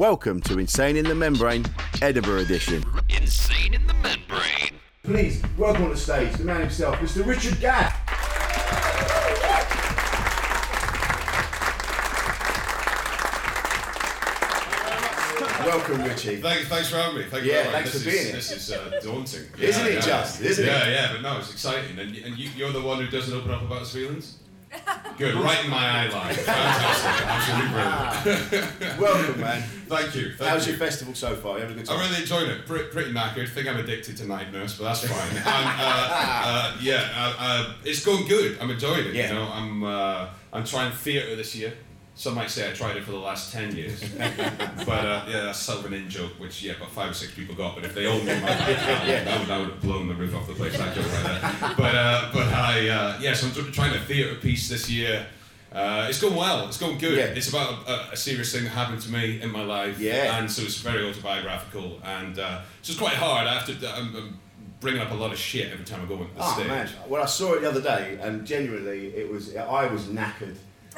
Welcome to Insane in the Membrane, Edinburgh edition. Insane in the membrane. Please, welcome on the stage, the man himself, Mr. Richard Gadd. Welcome, Richie. Thank, thanks for having me. Thank you Yeah, very much. thanks this for is, being here. This is uh, daunting. Isn't it yeah. just? Isn't yeah, it? Yeah, but no, it's exciting. And, and you, you're the one who doesn't open up about his feelings? Good, right in my eye line. Fantastic. Absolutely brilliant. Welcome, man. Thank you. Thank How's you. your festival so far? You having a good time? I'm really enjoying it. Pretty, pretty knackered. think I'm addicted to night nurse, but that's fine. and, uh, uh, yeah, uh, uh, it's going good. I'm enjoying it. Yeah. You know, I'm uh, I'm trying theatre this year. Some might say I tried it for the last ten years, but uh, yeah, that's sort of an in joke, which yeah, about five or six people got. But if they all knew my Yeah. that, would, that would have blown the roof off the place. That joke right there. But uh, but I uh, yeah, so I'm trying a theatre piece this year. Uh, it's going well. It's going good. Yeah. It's about a, a serious thing that happened to me in my life. Yeah. And so it's very autobiographical, and uh, so it's quite hard. I have to. I'm, I'm bringing up a lot of shit every time I go on the Oh stage. man, well I saw it the other day, and genuinely, it was I was knackered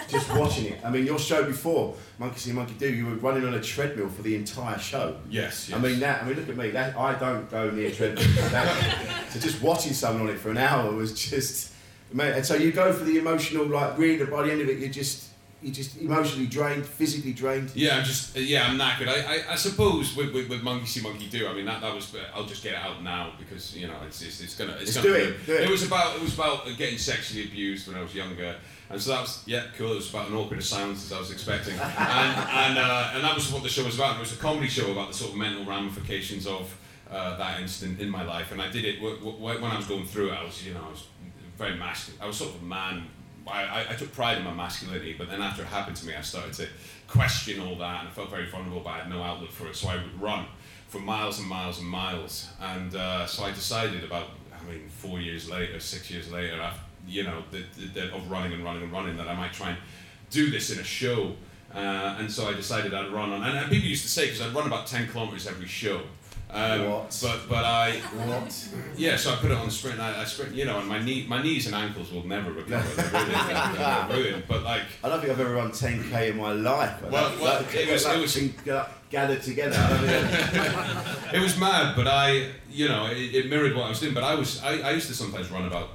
just watching it. I mean, your show before Monkey See, Monkey Do, you were running on a treadmill for the entire show. Yes, yes. I mean that. I mean, look at me. That I don't go near treadmills. So just watching someone on it for an hour was just, man. And so you go for the emotional, like really. By the end of it, you're just, you're just emotionally drained, physically drained. Yeah, I'm just yeah, I'm knackered. I, I, I suppose with, with, with Monkey See Monkey Do, I mean that, that was I'll just get it out now because you know it's it's, it's gonna it's Let's gonna do it, do it. was about it was about getting sexually abused when I was younger, and so that was yeah cool. It was about an awkward silence as I was expecting, and and uh, and that was what the show was about. It was a comedy show about the sort of mental ramifications of uh, that incident in my life, and I did it w- w- when I was going through it. I was you know I was very masculine. I was sort of a man I, I, took pride in my masculinity, but then after it happened to me, I started to question all that, and I felt very vulnerable, but I had no outlet for it. So I would run for miles and miles and miles, and uh, so I decided about, I mean, four years later, six years later, after, you know, the, the, of running and running and running, that I might try and do this in a show. Uh, and so I decided I'd run on, and, and people used to say because I'd run about ten kilometers every show. Um, What? But but I What? yeah, so I put it on the sprint. I, I sprint, you know, and my knee, my knees and ankles will never recover. They're really, they're, they're ruined. But like, I don't think I've ever run 10k in my life. Well, Like, well, like, it was- it was- gathered together. It was mad. But I, you know, it, it mirrored what I was doing. But I was, I, I used to sometimes run about,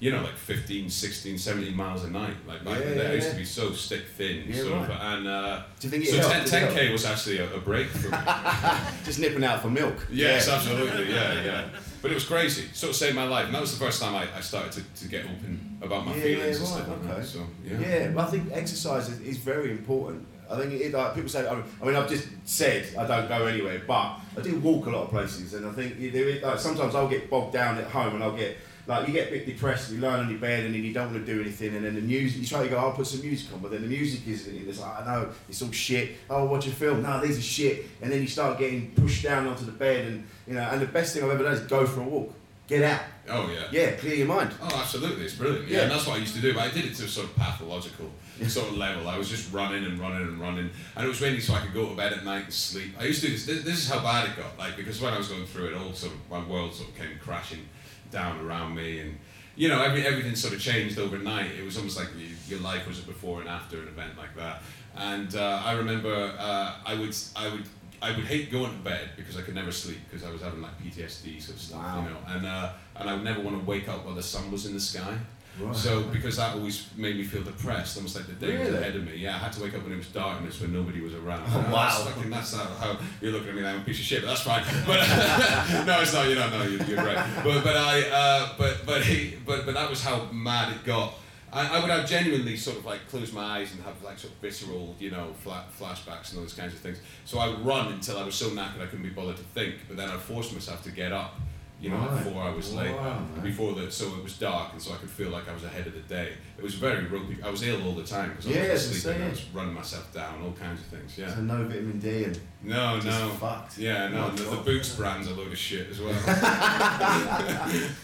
you know, like 15, 16, 17 miles a night. Like back in the Yeah, I used yeah. to be so stick thin, Yeah, sort of. And uh, Do you think it so helped? 10, Did it 10k help? was actually a, a break for me. Just nipping out for milk. Yes, Yeah. absolutely, yeah, yeah. But it was crazy. Sort of saved my life, and that was the first time I, I started to, to get open about my Yeah, feelings yeah, and stuff right, okay. So yeah. Yeah, but I think exercise is, is very important. I think it, like people say. I mean, I've just said I don't go anywhere, but I do walk a lot of places, and I think there is, like, sometimes I'll get bogged down at home, and I'll get like you get a bit depressed, you lie on your bed, and then you don't want to do anything, and then the music you try to go, I'll put some music on, but then the music is it's like I know it's all shit. Oh, watch a film. No, these are shit, and then you start getting pushed down onto the bed, and you know. And the best thing I've ever done is go for a walk, get out. Oh yeah. Yeah, clear your mind. Oh, absolutely, it's brilliant. Yeah, Yeah. and that's what I used to do. But I did it to a sort of pathological sort of level. I was just running and running and running, and it was mainly so I could go to bed at night and sleep. I used to do this. This this is how bad it got. Like because when I was going through it, all sort of my world sort of came crashing down around me, and you know every everything sort of changed overnight. It was almost like you, your life was a before and after an event like that. And uh, I remember uh, I would I would. I would hate going to bed because I could never sleep because I was having like PTSD sort of stuff, Wow. you know, and uh, and I would never want to wake up while the sun was in the sky. Right. So because that always made me feel depressed, almost like the day was ahead of me. Yeah, I had to wake up when it was darkness, when nobody was around. Oh, And wow. That's, fucking, that's not how you're looking at me like I'm a piece of shit, but that's fine. But no, it's not. You know, no, you're, you're right. But but I uh, but but he, but but that was how mad it got. I, I would have genuinely sort of like close my eyes and have like sort of visceral, you know, fla- flashbacks and all those kinds of things. So I would run until I was so knackered I couldn't be bothered to think. But then I'd force myself to get up, you know, Right. like four hours Wow, man. before that, so it was dark and so I could feel like I was ahead of the day. It was very ropey. I was ill all the time because I Yeah, was and I was running myself down, all kinds of things. Yeah. So no vitamin D and No, no. fucked. Yeah, no. Oh, The, the. Boots brand's a load of shit as well.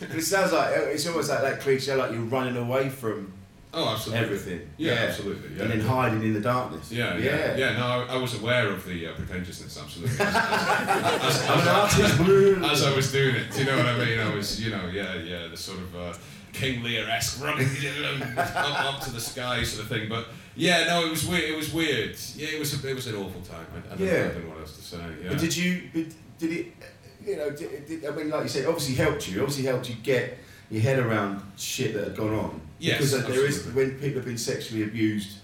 But it sounds like it's almost like that cliche, like you're running away from Oh, absolutely. everything. Yeah, absolutely. Yeah. And then hiding in the darkness. yeah, yeah, yeah, No, I, I was aware of the uh, pretentiousness, absolutely. As I was doing it, do you know what I mean? I was, you know, yeah, yeah, the sort of uh, King Lear-esque running up, up to the sky sort of thing. But yeah, no, it was weird. It was weird. Yeah, it was a, it was an awful time. I, I don't, Yeah. know, I don't know what else to say. Yeah. But did you? But did it? You know, did, did, I mean, like you said, obviously helped you. Obviously helped you get your head around shit that had gone on. Yes, because uh, there is when people have been sexually abused,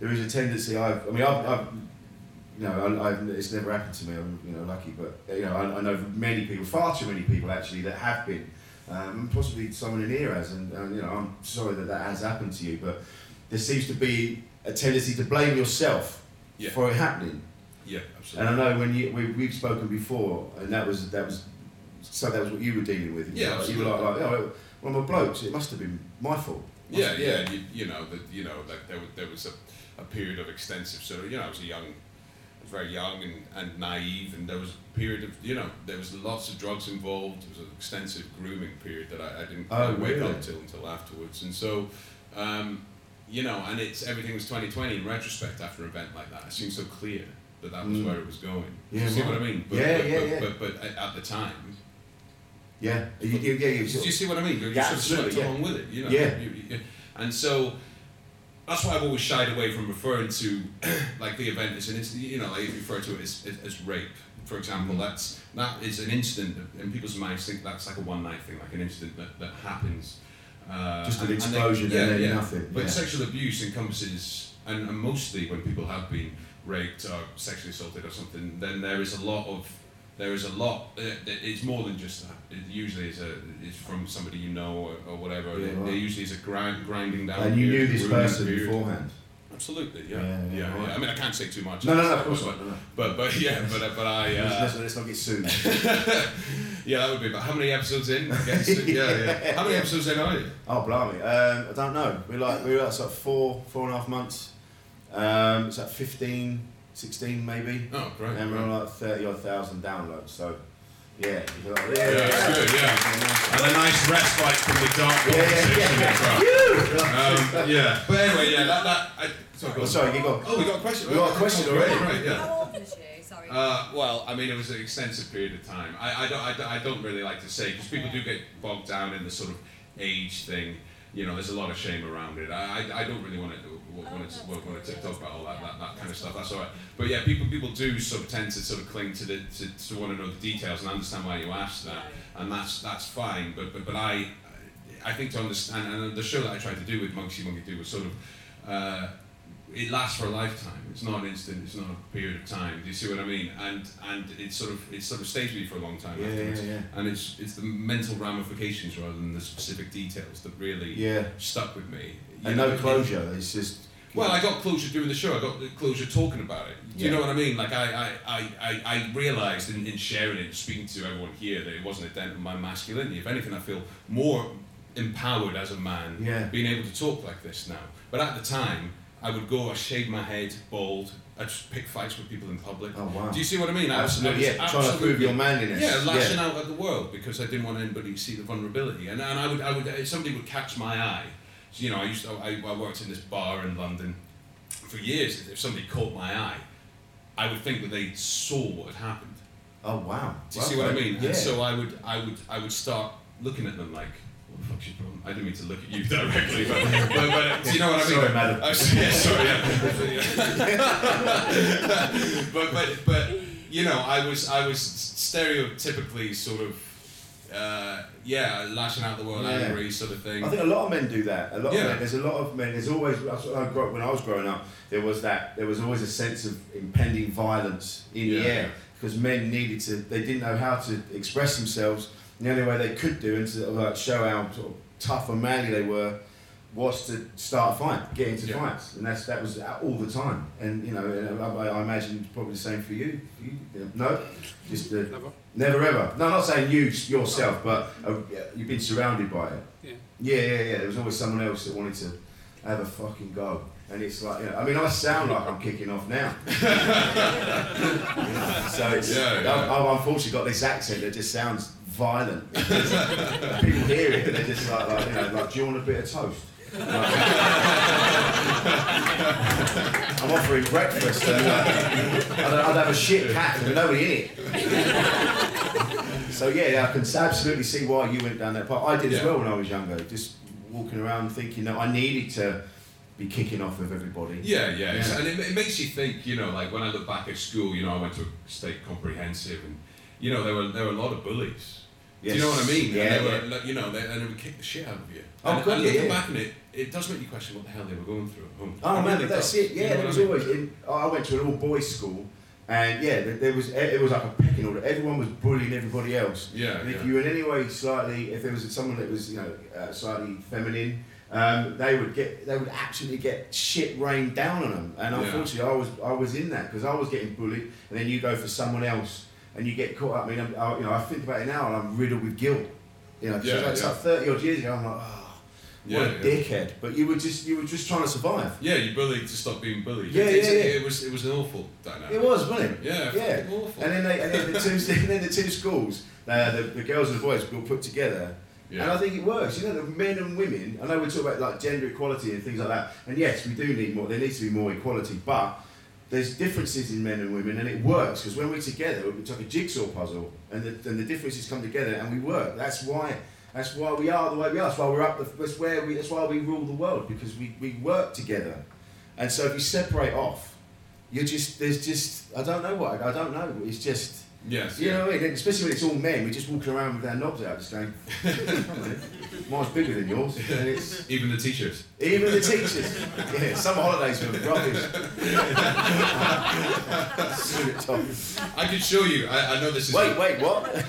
there is a tendency. I've, I mean, I've, I've you know, I, I've, it's never happened to me. I'm, you know, lucky, but you know, I, I know many people, far too many people actually, that have been, um, possibly someone in here has, and, and you know, I'm sorry that that has happened to you, but there seems to be a tendency to blame yourself Yeah. for it happening. yeah, absolutely. And. I know when you we, we've spoken before, and that was that was so that was what you were dealing with. Yeah, like, you were like, like oh, well, I'm a bloke, so it must have been my fault. Yeah, yeah, you, you know that you know like there was, there was a, a period of extensive sort of you know I was a young, I was very young and, and naive, and there was a period of you know there was lots of drugs involved. There was an extensive grooming period that I, I didn't Oh, wake really? up till until afterwards, and so. Um, you know, and it's everything was 2020 in retrospect after an event like that. It seemed so clear that that was Mm. where it was going. Yeah, you see right. what I mean? But, Yeah, but, yeah, but, yeah. But, but, at the time, Yeah, you, you, yeah, you do you see what I mean? You Yeah, sort of absolutely, swept yeah. along with it, you know. Yeah. You- and so that's why I've always shied away from referring to like the event as an incident. You know, like refer to it as, as, rape, for example. Mm. That's that is an incident, in people's minds think that's like a one night thing, like an incident that, that happens. Uh, Just an and- and they- explosion and then nothing, But yeah. sexual abuse encompasses, and, and mostly when people have been raped or sexually assaulted or something, then there is a lot of there is a lot. Uh, it's more than just that. It usually is a it's from somebody you know or, or whatever. Yeah, There- right. there usually is a grind, grinding down. and you knew this person period. beforehand. Absolutely, yeah, Yeah, yeah, yeah, yeah. I mean, I can't say too much. No, no, no, of course but, not. No, no. But but yeah, but but I. Uh, let's, let's not get sued. yeah, that would be. But how many episodes in? Yeah, yeah. How many episodes in are you? oh, blimey. Um, I don't know. We're like we're like sort of four four and a half months. Um, it's like 15, 16 maybe. Oh, great. And we're on like thirty odd thousand downloads. So yeah, we're like, Yeah, it's good, yeah. And a nice respite from the dark Yeah, yeah, conversation yeah. as. Um, yeah. But anyway, yeah, that, that I, sorry, go Oh, sorry, you go. Oh, we got a question. We got a question Oh, already. Right, yeah. How old was she? Sorry. Uh, well, I mean, it was an extensive period of time. I, I, don't, I, don't, I don't really like to say because people do get bogged down in the sort of age thing. You know, there's a lot of shame around it. I, I, I don't really want to want to, want, to talk about all that, that, that kind of stuff. That's all right. But yeah, people people do sort of tend to sort of cling to the to, to want to know the details and understand why you asked that, and that's that's fine. But but, but I I think to understand and the show that I tried to do with Monkey Monkey Do was sort of. Uh, it lasts for a lifetime. It's not an instant. It's not a period of time. Do you see what I mean? And and it sort of it sort of stays with you for a long time Yeah, afterwards. yeah, yeah. And it's it's the mental ramifications rather than the specific details that really Yeah. stuck with me. You And know, no it- closure. It's just. well, I got closure doing the show. I got the closure talking about it. Do you know what I mean? Like I, I, I, I, I realised in, in sharing it, speaking to everyone here, that it wasn't a dent on my masculinity. If anything, I feel more empowered as a man, Yeah. being able to talk like this now. But at the time, I would go, I shaved my head, bald. I'd just pick fights with people in public. Oh wow. Do you see what I mean? I was- I Absolutely. was Yeah. Trying to prove absolutely- your manliness. yeah, lashing out at the world because I didn't want anybody to see the vulnerability. And, and I would, I would, if somebody would catch my eye. So, you know, I used to, I, I worked in this bar in London for years. If somebody caught my eye, I would think that they saw what had happened. Oh wow. Do you see what I mean? Yeah. And so I would, I would, I would start looking at them like, what the fuck's your problem? I didn't mean to look at you directly, but, but, but do you know what I mean? Sorry, madam. Was- yeah, sorry, yeah. but, but, but, you know, I was, I was stereotypically sort of, uh, yeah, lashing out the world, Yeah. angry sort of thing. I think a lot of men do that. A lot Yeah. of men. There's a lot of men. There's always. I grew up, when I was growing up, there was that. There was always a sense of impending violence in the air because men needed to. They didn't know how to express themselves. And the only way they could do and to sort of like show how sort of tough and manly they were was to start a fight, get into Yeah. fights, and that's that was all the time. And you know, I, I imagine it's probably the same for you. You yeah. No, just uh, Never. Never ever. No, I'm not saying you yourself, but uh, you've been surrounded by it. Yeah. Yeah, yeah, yeah. There was always someone else that wanted to have a fucking go. And it's like, you know, I mean, I sound like I'm kicking off now. You know, so it's, Yeah, yeah. I've, I've unfortunately got this accent that just sounds violent. People hear it and they're just like, like, you know, like, do you want a bit of toast? Like- I'm offering breakfast and uh, I'd, I'd have a shit cat with nobody in it. So yeah, I can absolutely see why you went down that path. I did as well when I was younger. Just walking around thinking that I needed to be kicking off with everybody. Yeah, yeah, Yeah. and it, it makes you think. You know, like when I look back at school, you know, I went to a state comprehensive, and you know, there were there were a lot of bullies. Do you know what I mean? Yeah, and they yeah. were, like, you know, they, and they would kick the shit out of you. Oh, and, God, and yeah, looking yeah. back on it, it does make you question what the hell they were going through at home. Oh It man, really that's does. it. You Yeah, know there was I mean? always. In, I went to an all boys school, and yeah, there, there was it was like a pecking order. Everyone was bullying everybody else. Yeah, And if yeah. you were in any way slightly, if there was someone that was you know uh, slightly feminine, um, they would get they would absolutely get shit rained down on them. And Yeah. unfortunately, I was I was in that because I was getting bullied, and then you go for someone else, and you get caught up. I mean, I'm, I, you know, I think about it now, and I'm riddled with guilt. You know, Yeah, it's like, it's yeah. like thirty odd years ago. I'm like, oh, what Yeah, a dickhead. But you were just you were just trying to survive. Yeah, you bullied to stop being bullied. Yeah, It's- yeah, yeah. It was it was an awful dynamic. It was, wasn't it? Yeah, Yeah. awful. And then they, and then the two, and then the two schools, uh, the, the girls and the boys, were put together. Yeah. And I think it works. You know, the men and women. I know we talk about like gender equality and things like that. And yes, we do need more. There needs to be more equality, but there's differences in men and women, and it works because when we're together, it's like a jigsaw puzzle, and the, and the differences come together, and we work. That's why. That's why we are the way we are. That's why we're up. The, that's where we. That's why we rule the world because we, we work together. And so if you separate off, you're just there's just I don't know what I don't know. It's just yes. you yeah. know what I mean. Especially when it's all men, we're just walking around with our knobs out, just going. Mine's bigger than yours, and it's Even the teachers. even the teachers. Yeah, some holidays were rubbish. I could show you. I, I know this is. Wait, wait, what?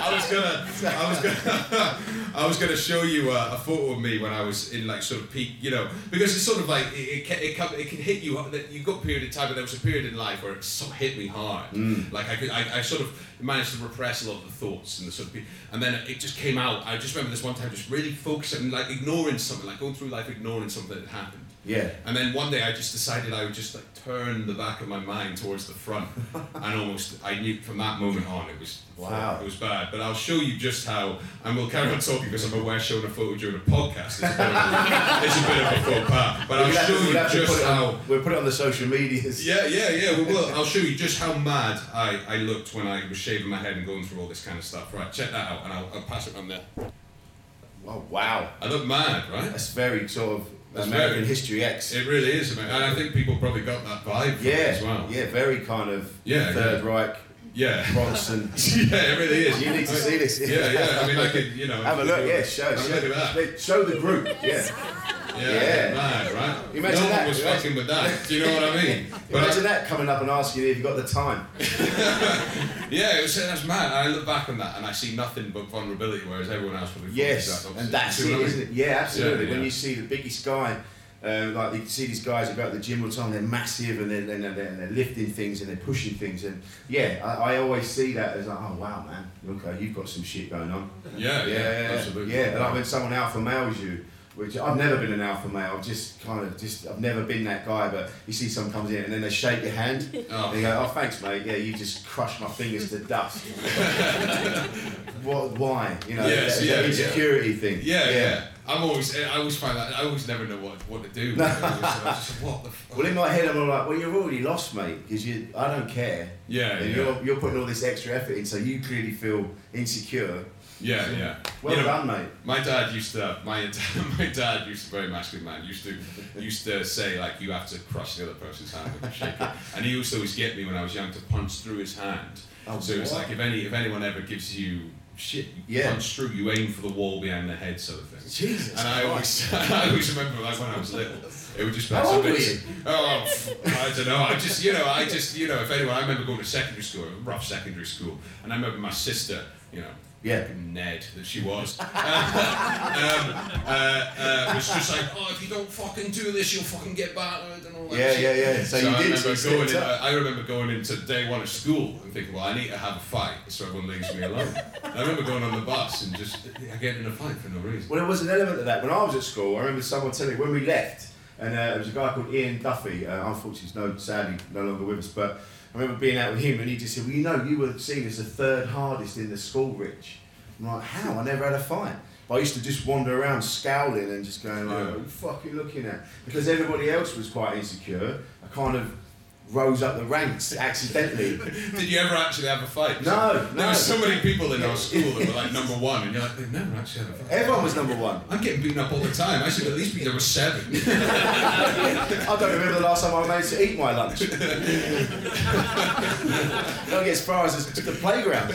I was gonna, I was gonna, I was gonna show you a, a photo of me when I was in like sort of peak, you know, because it's sort of like it, it, can, it, come, it can hit you. Uh, that You've got a period of time, but there was a period in life where it sort of hit me hard. Mm. Like I could, I, I sort of managed to repress a lot of the thoughts and the sort of, and then it just came out. I just remember this one time, just really focusing, like ignoring something, like going through life ignoring something that had happened. Yeah. And then one day I just decided I would just like turn the back of my mind towards the front, and almost I knew from that moment on it was Wow. it was bad. But I'll show you just how, and we'll carry on talking because I'm aware showing a photo during a podcast is a bit of a, it's a, bit of a faux pas. But I'll We'll to- show we'll you to just it on- how. We'll put it on the social medias. Yeah, yeah, yeah. We will. I'll show you just how mad I, I looked when I was shaving my head and going through all this kind of stuff. Right, check that out, and I'll, I'll pass it on there. Oh wow. I look mad, right? That's very sort of That's American History X. It really is, man. and I think people probably got that vibe from it yeah. as well. Yeah. Very kind of Yeah, Third yeah. Reich, Yeah. Bronson. yeah, it really is. You need to I mean, see this. Yeah, yeah. I mean, I could, you know. Have a look, yeah, show, Have a show, look at that. show the group, yeah. Yeah, Yeah. mad, right? Imagine no that, one was imagine- fucking with that. Do you know what I mean? But Imagine I, that coming up and asking you if you've got the time. yeah, it was that's mad. And I look back on that and I see nothing but vulnerability, whereas everyone else probably. Yes, thought and that's it, what I mean? isn't it? Yeah, absolutely. Yeah, When you see the biggest guy, um, like you see these guys that go to the gym all the time, they're massive and they're, they're, they're, they're lifting things and they're pushing things. And yeah, I, I always see that as like, oh wow, man, okay, you've got some shit going on. Yeah, yeah, absolutely. Yeah, and like when someone alpha males you, which I've never been an alpha male. I've just kind of just I've never been that guy. But you see someone comes in and then they shake your hand. Oh. And you go, oh thanks mate. Yeah, you just crushed my fingers to dust. what? Why? You know, Yes, that, yeah, that yeah. insecurity thing. Yeah, yeah. I'm always, I always find that I always never know what, what to do. So just, what the fuck? Well, in my head, I'm all like, well, you're already lost, mate, because you, I don't care. Yeah, and yeah. you're, you're putting all this extra effort in, so you clearly feel insecure. Yeah, yeah. Well You know, done, mate. My dad used to. My dad, my dad used to be very masculine man. Used to used to say like you have to crush the other person's hand when you shake it. And he used to always get me when I was young to punch through his hand. Oh, so it's like if any if anyone ever gives you shit, you Yeah. punch through. You aim for the wall behind the head, sort of thing. Jesus And I always, I always remember like when I was little, it would just be so basic. Oh, I don't know. I just, you know, I just, you know, if anyone, I remember going to secondary school, rough secondary school, and I remember my sister, you know, Yeah. Ned that she was, um, uh, uh, was just like, oh, if you don't fucking do this, you'll fucking get battered and all that. Yeah, shit. yeah, yeah. So you I did, Remember going in. I remember going into day one of school and thinking, well, I need to have a fight so everyone leaves me alone. I remember going on the bus and just getting in a fight for no reason. Well, there was an element of that. When I was at school, I remember someone telling me when we left, and uh, there was a guy called Ian Duffy. Uh, unfortunately, he's no, sadly no longer with us. But I remember being out with him, and he just said, "Well, you know, you were seen as the third hardest in the school, Rich." I'm like, "How? I never had a fight." But I used to just wander around scowling and just going like, Yeah. "What are you fucking looking at?" Because everybody else was quite insecure. I kind of rose up the ranks accidentally. Did you ever actually have a fight? No, There were so many people in our school that were like number one, and you're like, they've never actually had a fight. Everyone was number one. I'm getting beaten up all the time. I should at least be number seven. I don't remember the last time I managed to eat my lunch. don't get as far as the playground.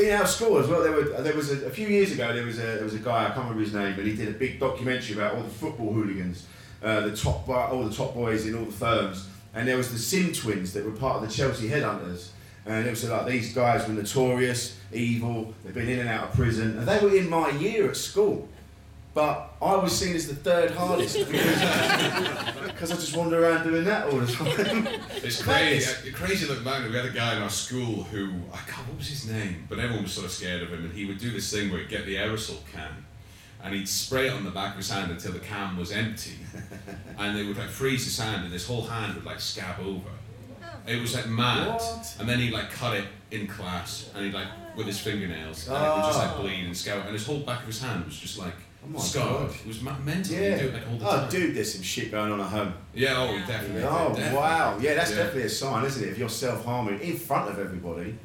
In our school as well. There were there was a, a few years ago. There was a there was a guy I can't remember his name, but he did a big documentary about all the football hooligans, uh, the top all the top boys in all the firms, and there was the Sim twins that were part of the Chelsea Headhunters. And it was like these guys were notorious, evil. They've been in and out of prison, and they were in my year at school. But I was seen as the third hardest because, I just wander around doing that all the time. It's crazy. uh, Crazy looking back. We had a guy in our school who I can't. What was his name? But everyone was sort of scared of him, and he would do this thing where he'd get the aerosol can, and he'd spray it on the back of his hand until the can was empty, and they would like freeze his hand, and his whole hand would like scab over. It was like mad. What? And then he'd like cut it in class, and he'd like with his fingernails, and it would just like Ah. bleed and scab, and his whole back of his hand was just like Oh my scarred. God. It was ma- mental. Yeah. He'd do it like all the Oh, time. dude, there's some shit going on at home. Yeah. Oh, definitely. Oh, definitely. wow. Yeah, that's Yeah. definitely a sign, isn't it? If you're self harming in front of everybody,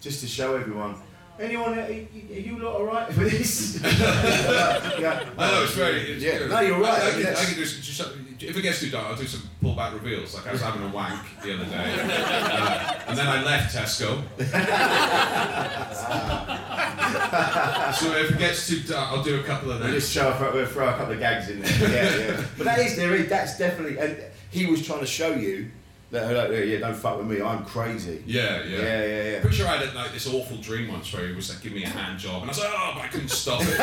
just to show everyone. Anyone, are you, are you lot alright with this? yeah. I know it's very. It's, Yeah. you know, No, you're right, I, I, I can, mean, I can do some, just, if it gets too dark, I'll do some pullback reveals. Like I was having a wank the other day, uh, and then I left Tesco. so if it gets too dark, I'll do a couple of We'll just show throw, we'll throw a couple of gags in there. Yeah, yeah. But that is there. Is, that's definitely. And he was trying to show you that. Like, yeah, don't fuck with me. I'm crazy. Yeah, yeah. Yeah, yeah, yeah. Pretty sure I had like this awful dream once where he was like, "Give me a hand job," and I was like, "Oh," but I couldn't stop it. I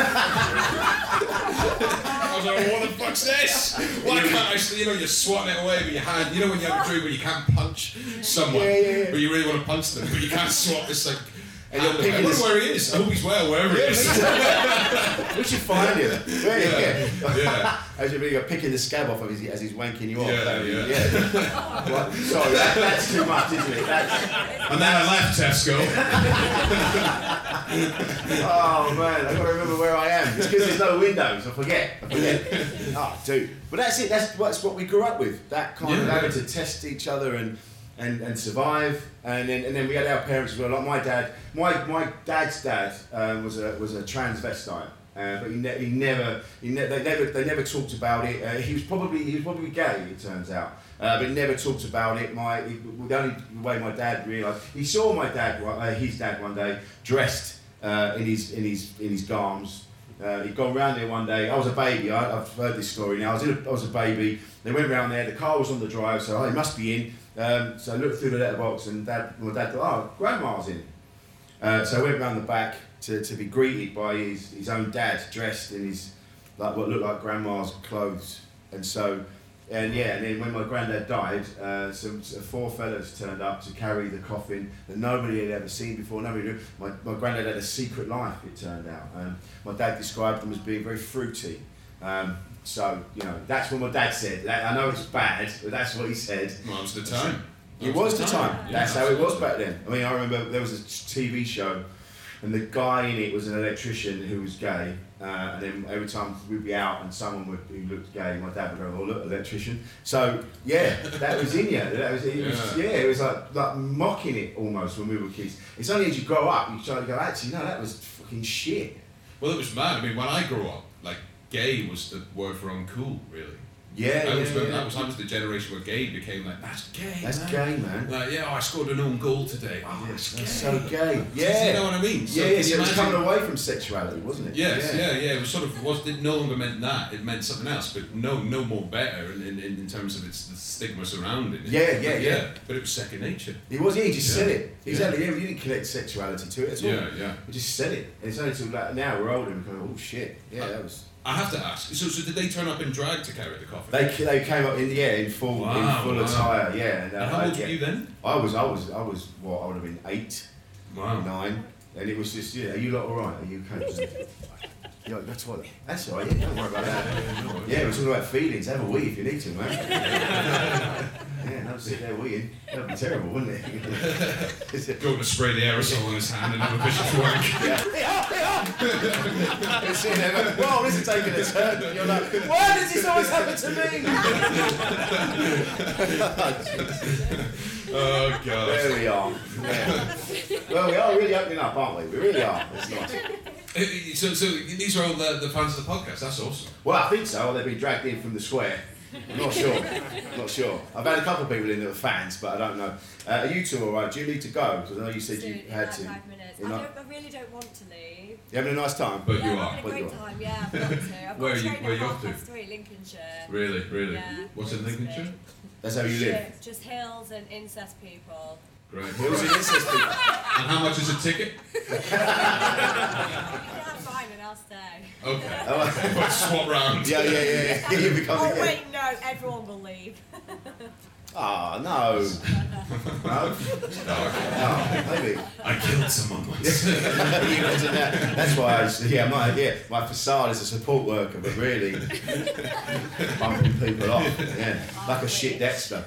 was like, "What the fuck's this? Why can't I?" You know, you're swatting it away with your hand. You know when you have a dream where you can't punch someone, Yeah, yeah, yeah. but you really want to punch them, but you can't swat this like. And you're picking. I wonder this- where he is. I hope he's well, wherever he is. we should find him. Where, Yeah, yeah. yeah. As you're you're picking the scab off of his, as he's wanking you off. Yeah, be- yeah. Right, sorry, that, that's too much, isn't it? That's, And then I left Tesco. oh man, I've got to remember where I am. It's because there's no windows. I forget. I forget. Oh, dude. But that's it. That's, that's what we grew up with. That kind of having to test each other and and, and survive. And then and then we had our parents as well. Like my dad, my my dad's dad um, was a was a transvestite. Uh, but he, ne- he never, he ne- they never, they never talked about it. Uh, he was probably, he was probably gay. It turns out, uh, but never talked about it. My, he, the only way my dad realised, he saw my dad, uh, his dad one day dressed uh, in his in his in his garms. Uh, he'd gone round there one day. I was a baby. I, I've heard this story now. I was, a, I was a baby. They went round there. The car was on the drive, so oh, he must be in. Um, so I looked through the letterbox, and dad, my dad thought, oh, grandma's in. Uh, so I went round the back to, to be greeted by his, his own dad, dressed in his like what looked like grandma's clothes. And so, and yeah, and then when my granddad died, uh, some, some four fellas turned up to carry the coffin that nobody had ever seen before. Nobody knew. My, my granddad had a secret life. It turned out. Um, my dad described them as being very fruity. Um, so you know, that's what my dad said. That, I know it's bad, but that's what he said. Well, that was the time. It was the time. Yeah, That's how it was back then. I mean, I remember there was a TV show, and the guy in it was an electrician who was gay. Uh, and then every time we'd be out and someone would, who looked gay, my dad would go, "Oh, look, electrician." So yeah, that was in you. That was it. Was, Yeah. yeah. it was like like mocking it almost when we were kids. It's only as you grow up you try to go, actually, no, that was fucking shit. Well, it was mad. I mean, when I grew up, like gay was the word for uncool, really. Yeah, I yeah, was yeah. that was I was the generation where gay became like that's gay. That's man. gay, man. Like yeah, oh, I scored an own goal today. Oh, that's gay. That's so gay. Yeah. you know what I mean? So yeah, yeah, so it was coming away from sexuality, wasn't it? Yes, yeah, yeah. It was sort of was it no longer meant that. It meant something else, but no, no more better in, in, in terms of its the stigma surrounding it. Yeah, yeah, But yeah. But it was second nature. He was, yeah, he just Yeah. said it. Exactly, yeah. we didn't connect sexuality to it at all. Yeah, yeah. We just said it. And it's only until like, now we're older and we go, oh shit, yeah, uh, that was. I have to ask. So, so did they turn up in drag to carry the coffin? They, they came up in yeah in full Wow, in full wow. attire, yeah. And, uh, and how I- old yeah. were you then? I was I was I was what I would have been eight, Wow. nine, and it was just yeah. Are you lot all right? Are you okay? Yeah, that's what. That's all right. Yeah, don't worry about that. Yeah, we're talking about feelings. Have a wee if you need to, man. yeah, no don't sit there weeing. That'd be terrible, wouldn't it? Go to spray the aerosol on his hand and have a vicious wank. yeah. They are, they are. You're there going, whoa, this is taking a turn. And you're like, why does this always happen to me? Oh god. there we are. Yeah. Well, we are really opening up, aren't we? We really are. It's nice. Uh, So, so these are all the, the fans of the podcast. That's awesome. Well, I think so. They've been dragged in from the square. I'm not sure. I'm not sure. I've had a couple of people in that were fans, but I don't know. Uh, are you two all right? Do you need to go? Because I know you said Soon, you in had like to. five minutes. I, don't, I really don't want to leave. You having a nice time? But yeah, you I'm are. having But a you great are. time. Yeah, I've got to. I've Where got are you- train where at you half off to? past three, Lincolnshire. Really, really. Yeah. What's in Lincolnshire? That's how you live. Shit, Just hills and incest people. Great. Hills and incest people. And how much is a ticket? Yeah, fine, and I'll stay. Okay. Oh, But swap round. yeah, yeah, yeah, yeah. You become Oh yeah. wait, no, everyone will leave. Ah, no. No? No, maybe. I killed someone once. You imagine that? That's why I, was- yeah, my, yeah, my facade is a support worker, but really bumping people off, yeah, like a shit Dexter.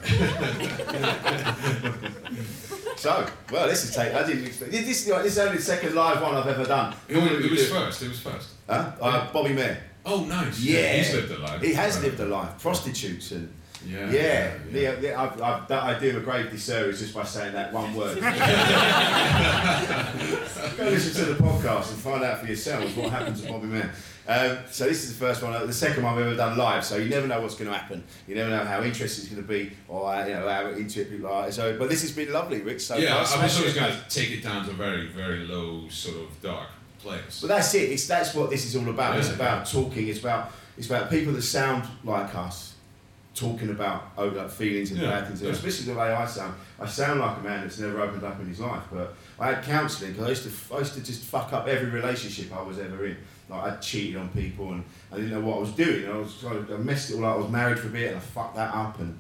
So, well, this is take. I didn't expect. This, this, this is only the second live one I've ever done. Who, who was first? Who was first? Huh? Uh, Bobby Mair. Oh, nice. Yeah, He's lived a life. He has Right. lived a life. Prostitutes and Yeah. yeah, yeah. yeah, I've, I've, that, I do a grave disservice just by saying that one word. Go listen to the podcast and find out for yourselves what happened to Bobby Mair. Um, so this is the first one, the second one I've ever done live. So you never know what's going to happen. You never know how interesting it's going to be, or uh, you know how into it people are. So, but this has been lovely, Rick. So Yeah, far. I was always going to take it down to a very, very low, sort of dark place. But that's it. It's that's what this is all about. It's about talking. It's about it's about people that sound like us, talking about oh, like feelings and Yeah, bad things. yeah. Especially the way I sound. I sound like a man that's never opened up in his life. But I had counselling because I used to I used to just fuck up every relationship I was ever in. Like I cheated on people and I didn't know what I was doing. I was I messed it all up. I was married for a bit and I fucked that up and.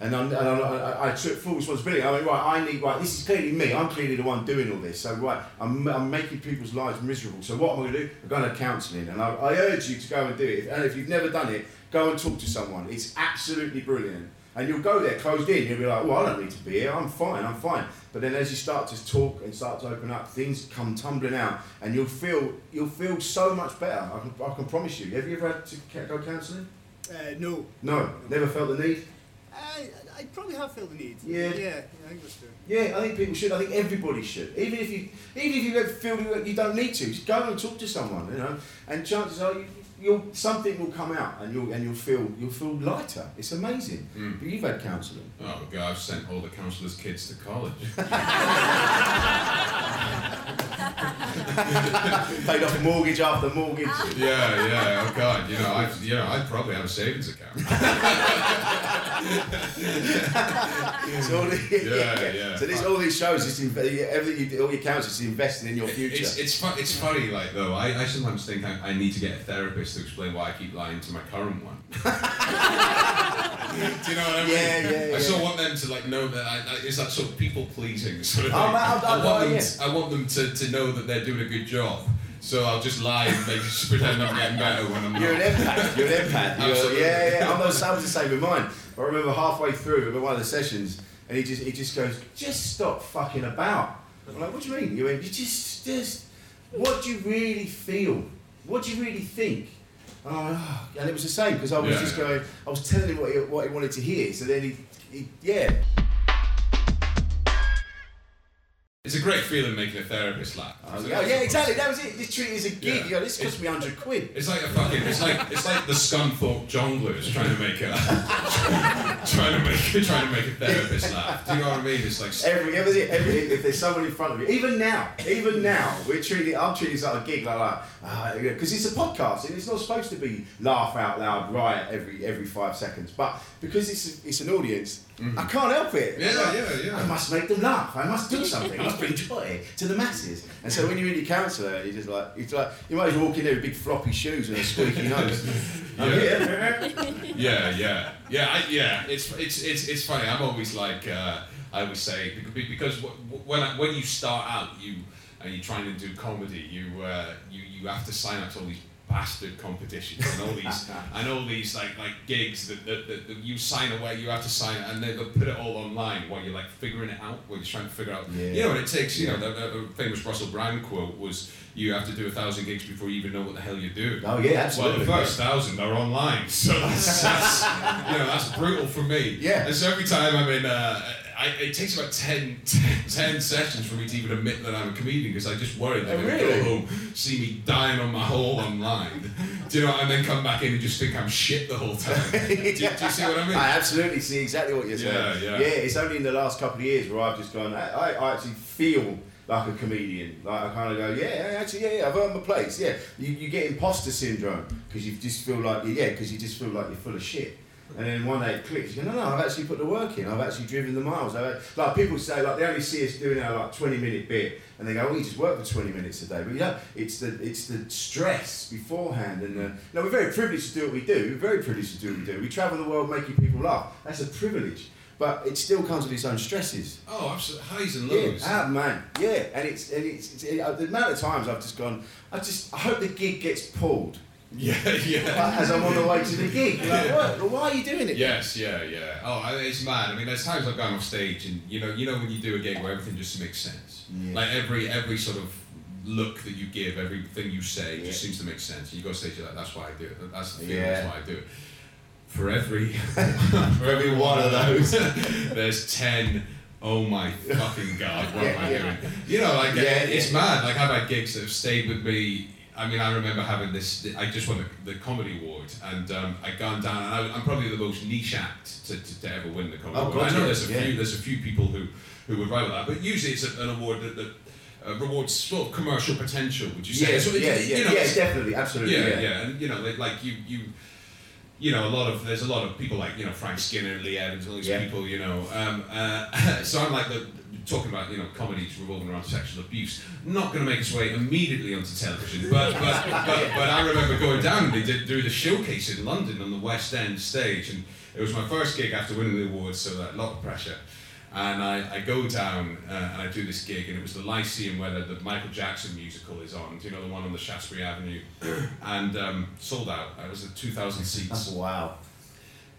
And, I, and I, I, took full responsibility. I went, right, I need, right, this is clearly me. I'm clearly the one doing all this. So, right, I'm, I'm making people's lives miserable. So, what am I going to do? I'm going to counselling. And I, I urge you to go and do it. And if you've never done it, go and talk to someone. It's absolutely brilliant. And you'll go there closed in. You'll be like, well, I don't need to be here. I'm fine. I'm fine. But then as you start to talk and start to open up, things come tumbling out, and you'll feel you'll feel so much better. I can, I can promise you. Have you ever had to go counselling? Uh, no. No, never felt the need. I, I probably have felt the need. Yeah. Yeah, I think that's true. Yeah, I think people should. I think everybody should. Even if you, even if you don't feel you you don't need to, just go and talk to someone. You know, and chances are you, you'll something will come out, and you'll and you'll feel you'll feel lighter. It's amazing. Mm. But you've had counselling. Oh god, I've sent all the counsellors' kids to college. Paid off mortgage after mortgage. yeah, yeah. Oh god, you know, I, you know, I'd probably have a savings account. So all the- Yeah, yeah. So this, all these shows, it's inv- everything you do, all your counts, is investing in your future. It's it's, fu- it's funny, like though. I, I sometimes think I, I need to get a therapist to explain why I keep lying to my current one. do you know what I mean? Yeah, yeah, yeah. I sort of want them to like know that I, I, it's that sort of people pleasing sort of Oh, thing. I'm- I want them. yeah. To, I want them to, to know that they're doing a good job. So I'll just lie and make just pretend I'm getting better when I'm not. You're not. an empath. You're an empath. You're, yeah, yeah. I'm I was the same with mine. I remember halfway through one of the sessions, and he just he just goes, "Just stop fucking about." I'm like, "What do you mean?" You went, "You just just what do you really feel? What do you really think?" And, "Oh," and it was the same because I was Yeah, just yeah. going, I was telling him what he, what he wanted to hear. So then he, he yeah. It's a great feeling making a therapist laugh. Oh, yeah, yeah, exactly. That was it. Just treat it as a gig. Yeah. You go, this cost me hundred quid. It's like a fucking. It's like it's like the Scunthorpe Jongleurs trying to make a trying to make trying to make a therapist laugh. Do you know what I mean? It's like Every, every, every, if there's someone in front of you, even now, even now, we're treating, I'm treating it like a gig, like that, uh, because it's a podcast and it's not supposed to be laugh out loud right every every five seconds. But because it's it's an audience, mm-hmm. I can't help it. Yeah, Like, yeah, yeah. I must make them laugh. I must do something. I must joy to the masses. And so when you're in your counsellor, you're just like, it's like you might as well walk in there with big floppy shoes and a squeaky nose. Yeah. yeah, yeah, yeah, I, yeah. It's it's it's it's funny. I'm always like uh, I always say because wh- wh- when I, when you start out, you and you're trying to do comedy, you uh, you you have to sign up to all these bastard competitions and all these and all these like like gigs that, that, that, that you sign away, you have to sign it, and they, they'll put it all online while you're like figuring it out, while you're trying to figure out. Yeah. You know, and it takes you know the, the, the famous Russell Brand quote was you have to do a thousand gigs before you even know what the hell you're doing. Oh yeah, absolutely. Well, the first thousand are online, so that's, that's you know that's brutal for me. Yeah. And so every time I'm in, uh, I, it takes about 10, 10, 10 sessions for me to even admit that I'm a comedian because I just worry that Oh, really? go home, see me dying on my hole online, do you know, and then come back in and just think I'm shit the whole time. do, you, do you see what I mean? I absolutely see exactly what you're saying. Yeah, yeah. Yeah, it's only in the last couple of years where I've just gone. I, I, I actually feel like a comedian. Like I kind of go, yeah, yeah, actually, yeah, yeah, I've earned my place. Yeah, you, you get imposter syndrome because you just feel like, yeah, because you just feel like you're full of shit. And then one day it clicks. You go, no, no, I've actually put the work in. I've actually driven the miles. I've, like people say, like they only see us doing our like 20 minute bit, and they go, oh, you just work for 20 minutes a day. But you know, it's the it's the stress beforehand, and the, you know, we're very privileged to do what we do. We're very privileged to do what we do. We travel the world making people laugh. That's a privilege. But it still comes with its own stresses. Oh, absolutely. Highs and Yeah, lows. ah, man, yeah, and it's and it's, it's it, uh, the amount of times I've just gone. I just I hope the gig gets pulled Yeah, yeah. as I'm on the way to the gig. Like, what? Why are you doing it? Yes, yeah, yeah. Oh, it's mad. I mean, there's times I've gone off stage, and you know, you know when you do a gig where everything just makes sense. Yeah. Like every every sort of look that you give, everything you say, Yeah. just seems to make sense. And you go on stage, you're like, that's why I do it. That's the thing. Yeah. That's why I do it. For every for every one of those, there's ten. Oh my fucking god! What am I Yeah, yeah. doing? You know, like Yeah, it's yeah. mad. Like I've had gigs that have stayed with me. I mean, I remember having this. I just won the, the comedy award, and um, I'd gone down, and I, I'm probably the most niche act to, to, to ever win the comedy Oh, award. I know yeah, there's a yeah. few. There's a few people who who would rival that, but usually it's a, an award that, that uh, rewards sort of commercial potential. Would you say? Yeah, So it- yeah, yeah, you know, yeah, definitely, absolutely. yeah, Yeah, yeah, and you know, like you, you, you know, a lot of there's a lot of people like you know Frank Skinner, Lee Evans, all these Yeah. people, you know. Um, uh, so I'm like the talking about you know comedies revolving around sexual abuse. Not going to make its way immediately onto television, but but, but but I remember going down and they did do the showcase in London on the West End stage, and it was my first gig after winning the award, so that a lot of pressure. And I, I go down uh, and I do this gig, and it was the Lyceum where the, the Michael Jackson musical is on. Do you know the one on the Shaftesbury Avenue? and um, sold out. It was at 2,000 seats. Wow.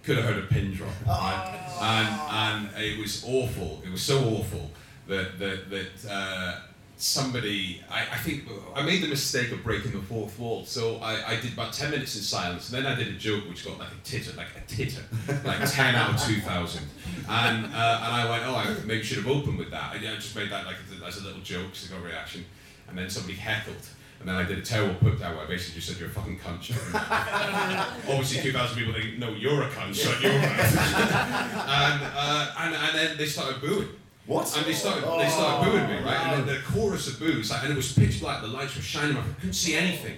Could have heard a pin drop. Right? And, and it was awful. It was so awful that, that, that uh, somebody, I, I think, I made the mistake of breaking the fourth wall. So I, I did about 10 minutes in silence, and then I did a joke which got like a titter, like a titter, like 10 out of 2,000. And, uh, and I went, oh, I maybe should have opened with that. I, I just made that like as a little joke, because I got a reaction. And then somebody heckled. And then I did a terrible put down where I basically just said, you're a fucking cunt. Obviously, 2,000 people think, no, you're a cunt, shut your mouth. and, uh, and, and then they started booing. What? And they started, they started booing me, right? And then the chorus of boos, like, and it was pitch black, the lights were shining, I couldn't see anything.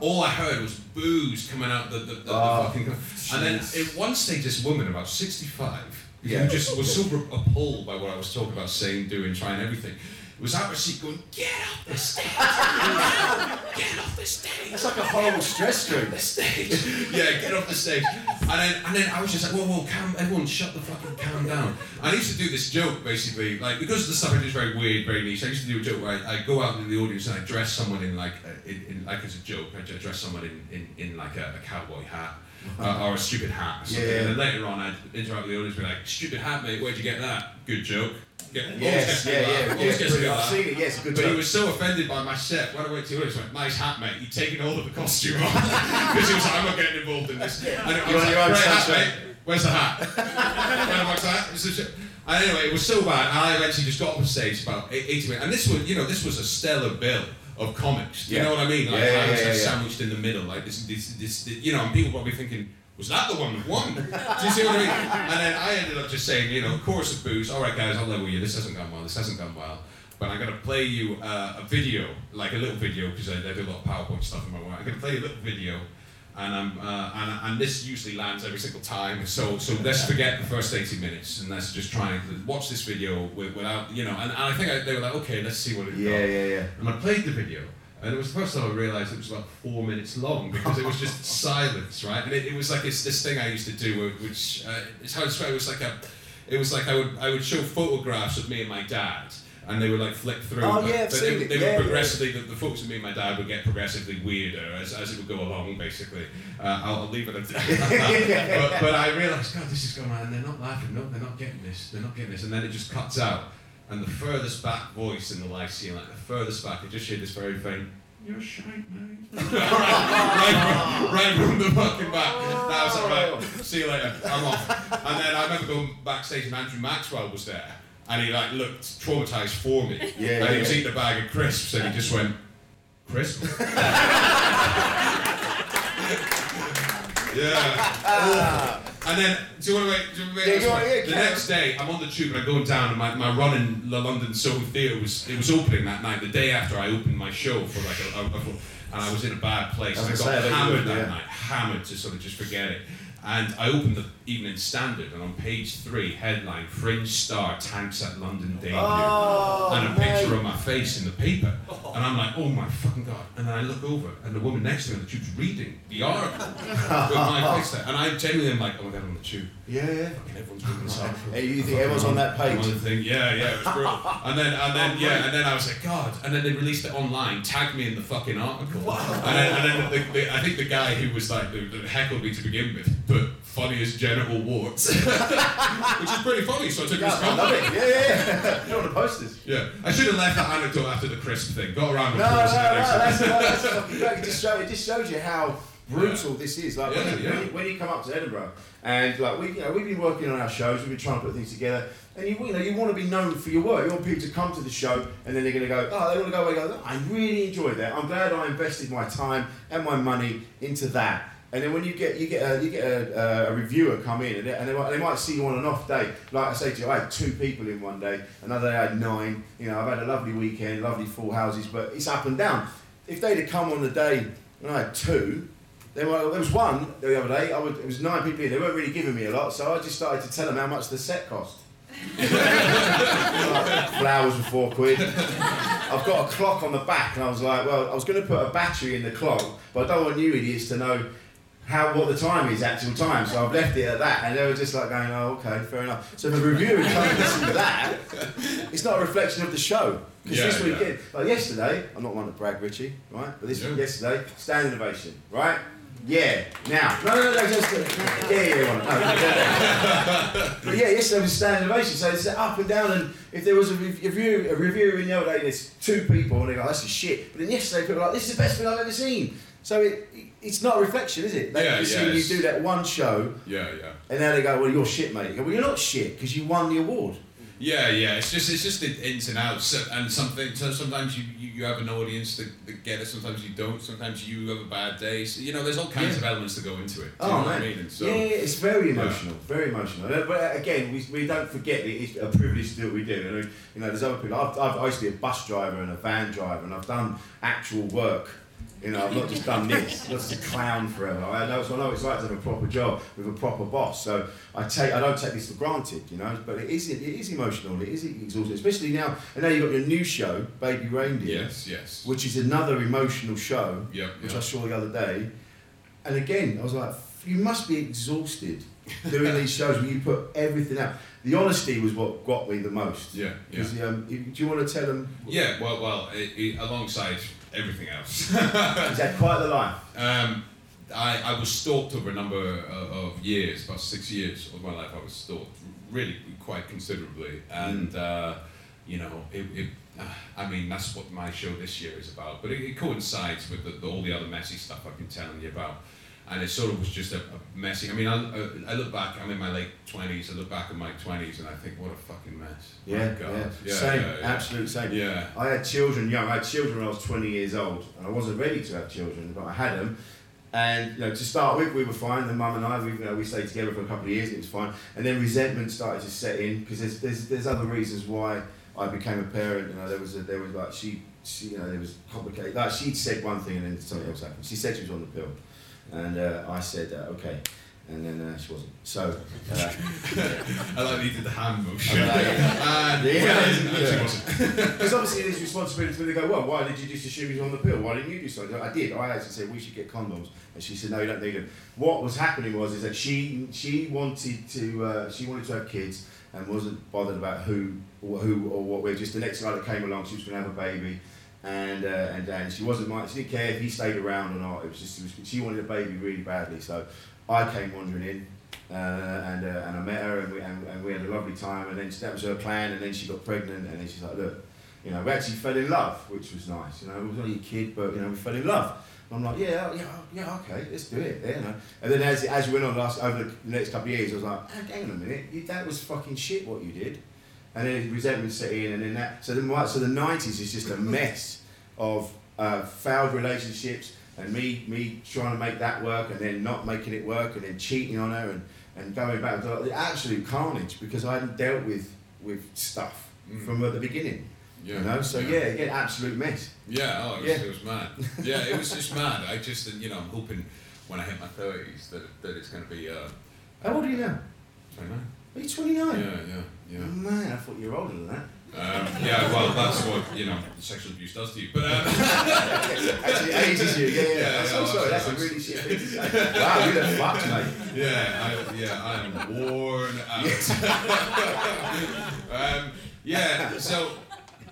All I heard was boos coming out the, the, the, Oh, the fucking. And then at one stage, this woman, about 65, Yeah. who just was so appalled by what I was talking about, saying, doing, trying everything, was out her seat going, Get off the stage! Get off the stage! That's like a horrible stress stream. the stage. yeah, get off the stage. And then, and then I was just like, whoa, whoa, calm, everyone shut the fucking calm down. I used to do this joke basically, like because of the stuff I do is very weird, very niche. I used to do a joke where I, I go out in the audience and I dress someone in like, a, in, in, like as a joke, I dress someone in, in, in like a, a cowboy hat. Uh, or a stupid hat. Or something. Yeah. And then later on, I'd interact with the audience, and be like, "Stupid hat, mate. Where'd you get that? Good joke." Get, always Yes, yeah, laugh, yeah, always yeah. gets me I've laugh. seen it. Yes, good But he was so offended by my set. When I went to the audience, he went, nice hat, mate. You've taken all of the costume off. Because he was like, I'm not getting involved in this. And I You was like, great hat, sunshine." mate. Where's the hat? Where the fuck's that? It's. And anyway, it was so bad. And I eventually just got up on stage about 80 minutes. And this was, you know, this was a stellar bill of comics. Do you Yeah. know what I mean? Like, Yeah, yeah, I was yeah, like yeah. sandwiched in the middle. Like, this, this, this, this, you know, and people probably thinking, was that the one that won? Do you see what I mean? And then I ended up just saying, you know, chorus of booze. All right, guys, I'll level you. This hasn't gone well. This hasn't gone well. But I'm going to play you uh, a video, like a little video, because I, I do a lot of PowerPoint stuff in my work. I'm going to play you a little video, and I'm uh, and, and this usually lands every single time. So so let's forget the first 80 minutes and let's just try and watch this video with, without you know. And, and I think I, they were like, okay, let's see what it Yeah, yeah, yeah. and I played the video, and it was the first time I realised it was about four minutes long because it was just silence, right? And it, it was like this, this thing I used to do, which uh, it's how to describe. It was like a, it was like I would I would show photographs of me and my dad, and they would like flick through. Oh, but, yeah, I've but seen they, it. they Yeah, would yeah. progressively. The, the folks with me and my dad would get progressively weirder as, as it would go along. Basically, uh, I'll, I'll leave it at that. but, but I realised, God, this is going on, and they're not laughing. No, they're not getting this. They're not getting this, and then it just cuts out, and the furthest back voice in the Lyceum, like the furthest back, I just hear this very faint. You're shite, mate. right, right, right from the fucking back. That was like, right, see you later, I'm off. And then I remember going backstage and Andrew Maxwell was there. And he like looked traumatized for me. Yeah, and he was yeah. eating a bag of crisps and he just went, crisp? yeah. Ah. And then, do you want to wait? Do you want to wait? Yeah, yeah, the next day, I'm on the tube and I'm going down, and my, my run in the London Soho Theatre was it was opening that night. The day after I opened my show for like a, a, a and I was in a bad place. I I got say, I bet you hammered that yeah. night, hammered to sort of just forget it. And I opened the Evening Standard, and on page three, headline: Fringe star tanks at London debut, Oh, and a picture of my face in the paper. Oh. And I'm like, oh my fucking god! And then I look over, and the woman next to me on the tube's reading the article with my face there. And I genuinely am like, oh my god, I'm on the tube. Yeah, yeah. Fucking everyone's reading this article. Hey, you think everyone's on that page? One thing, yeah, yeah, it was brutal. And then, and then, oh, yeah, and then I was like, God. And then they released it online, tagged me in the fucking article. And then, and then the, the, I think the guy who was like, that that heckled me to begin with, put funniest genital warts, which is pretty funny. So I took Yeah, this I love it. Yeah, yeah, yeah. You're on the posters. Yeah, I should have left that anecdote after the crisp thing. Got around No, with no, no, the next that's, that's, that's fucking. It just, show, it just shows you how brutal this is. Like when, Yeah, you, yeah. When, you, when you come up to Edinburgh, and like we, you know, we've been working on our shows, we've been trying to put things together, and you, you know, you want to be known for your work. You want people to come to the show, and then they're going to go, oh, they want to go away. Go, I really enjoyed that. I'm glad I invested my time and my money into that. And then when you get you get a, you get a, a reviewer come in and, they, and they, might, they might see you on an off day. Like I say to you, I had two people in one day. Another day I had nine. You know, I've had a lovely weekend, lovely full houses, but it's up and down. If they'd have come on the day when I had two, they were, there was one the other day. I would, it was nine people in. They weren't really giving me a lot, so I just started to tell them how much the set cost. Like, flowers were four quid. I've got a clock on the back, and I was like, well, I was going to put a battery in the clock, but I don't want you idiots to know how what the time is, actual time. So I've left it at that, and they were just like going, oh, okay, fair enough. So the reviewer and listen to that. It's not a reflection of the show. Because Yeah, this yeah. weekend, like yesterday, I'm not one to brag, Richie, right? But this Yeah. yesterday, standing ovation, right? Yeah. Now, no, no, no, just yeah, yeah. No. But yeah, yesterday was standing ovation, so it's up and down. And if there was a review, a reviewer in the other day, there's two people, and they go, "That's a shit." But then yesterday, people are like, "This is the best thing I've ever seen." So it, it's not a reflection, is it? They Yeah, just yeah, see you do that one show, Yeah, yeah. and now they go, "Well, you're shit, mate." You go, well, you're not shit because you won the award. Yeah, yeah. It's just it's just the ins and outs, and something. So sometimes you, you, you have an audience that, that get it. Sometimes you don't. Sometimes you have a bad day. So, you know, there's all kinds Yeah. of elements that go into it. Do Oh you know man, what I mean? So, yeah, it's very emotional, very emotional. But again, we, we don't forget that it's a privilege to do what we do. Mean, you know, there's other people. I've, I've, I used to be a bus driver and a van driver, and I've done actual work. You know, I've not just done this, not just a clown forever. I know, so I know it's like to have a proper job with a proper boss. So I take, I don't take this for granted, you know. But it is, it is emotional. It is exhausting, especially now. And now you've got your new show, Baby Reindeer, yes, yes. which is another emotional show Yep, which yep. I saw the other day. And again, I was like, you must be exhausted doing these shows where you put everything out. The honesty was what got me the most. Yeah, yeah. um, do you want to tell them? Yeah, well, well, it, it, alongside everything else. Is that quite the life? Um, I, I was stalked over a number of, of years, about six years of my life. I was stalked really quite considerably, and uh, you know, it, it, uh, I mean, that's what my show this year is about. But it, it coincides with the, the, all the other messy stuff I've been telling you about, and it sort of was just a, a messy. I mean, I, I look back. I'm in my late twenties. I look back at my twenties, and I think, what a fucking mess. Yeah, God. yeah. Same, yeah, yeah. absolute same. Yeah. I had children young. I had children when I was 20 years old, and I wasn't ready to have children, but I had them. And you know, to start with, we were fine. The mum and I, we, you know, we stayed together for a couple of years, and it was fine. And then resentment started to set in because there's, there's there's other reasons why I became a parent. You know, there was a, there was like she, she you know there was complicated. Like she'd said one thing and then something else happened. She said she was on the pill, and uh, I said uh, okay, and then uh, she wasn't. So. Uh, I like he did the hand motion. I like it. and Yeah, well, yeah. actually wasn't. Because obviously there's responsibility when they go, well, why did you just assume he was on the pill? Why didn't you do something? I did. I actually said we should get condoms, and she said no, you don't need them. What was happening was is that she she wanted to uh, she wanted to have kids, and wasn't bothered about who or who or what. We're just the next guy that came along. She was going to have a baby, and uh, and and she wasn't mind. She didn't care if he stayed around or not. It was just it was, she wanted a baby really badly. So I came wandering in. Uh, and uh, and I met her and we, and, and we had a lovely time and then that was her plan and then she got pregnant and then she's like look you know we actually fell in love which was nice you know we was only a kid but you know we fell in love I'm like yeah yeah yeah okay let's do it yeah, you know and then as as we went on last over the next couple of years I was like hang on a minute that was fucking shit what you did and then resentment set in and then that so then what so the 90s is just a mess of uh, failed relationships and me me trying to make that work and then not making it work and then cheating on her and, and going back to the absolute carnage because I hadn't dealt with with stuff Mm. from the beginning Yeah. you know so yeah, yeah absolute mess Yeah, oh, it was, Yeah. it was mad. Yeah, it was just mad. I just, you know, I'm hoping when I hit my 30s that, that it's going to be uh, how old are you now 29. are you 29 Yeah, yeah, yeah. Man I thought you were older than that Um, yeah, well, that's what, you know, sexual abuse does to you. But, um, actually it ages you yeah yeah, Yeah, I'm so yeah, sorry that's a really shit thing to say wow you look fucked mate yeah, I, yeah, I am worn out. um, yeah, so,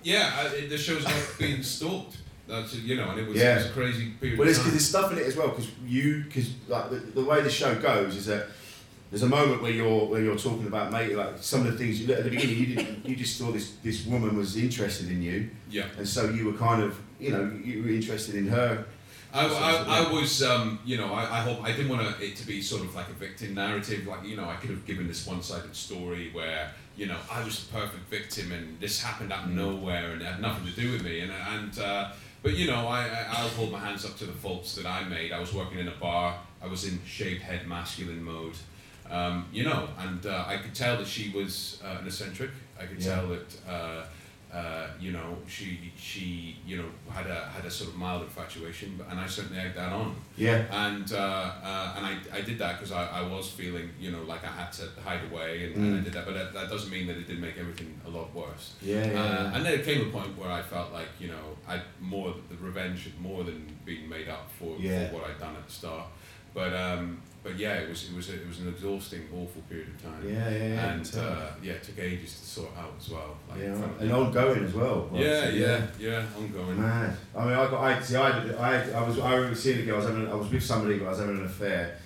yeah, I, the show's not being stalked. That's, you know, and it was, it was a crazy period Well, of there's, time. there's stuff in it as well because you, because like the, the way the show goes is that there's a moment where you're where you're talking about mate, like some of the things you at the beginning you didn't, you just saw this this woman was interested in you, Yeah. and so you were kind of, you know, you were interested in her. I, I, I was, um, you know, I, I hope I didn't want it to be sort of like a victim narrative. Like, you know, I could have given this one-sided story where, you know, I was the perfect victim and this happened out of nowhere and it had nothing to do with me. And, and uh, but you know, I, I, I'll hold my hands up to the faults that I made. I was working in a bar. I was in shaved head masculine mode. Um, you know, and uh, I could tell that she was uh, an eccentric. I could Yeah. tell that. Uh, uh, you know, she she you know had a had a sort of mild infatuation, but, and I certainly egged that on. Yeah. And uh, uh, and I, I did that because I, I was feeling you know like I had to hide away, and, and I Mm. did that. But that, that doesn't mean that it didn't make everything a lot worse. Yeah, yeah, Uh, and then it came a point where I felt like you know I more the revenge had more than been made up for, Yeah. for what I'd done at the start. But um, but yeah, it was it was it was an exhausting, awful period of time. Yeah, yeah, yeah. And uh, yeah, it took ages to sort out as well. Like yeah, and ongoing as well. yeah, obviously, yeah, yeah, ongoing. Mad. I mean, I got. I see. I, I, I was. I remember seeing a girl. I was having. I was with somebody, but I was having an affair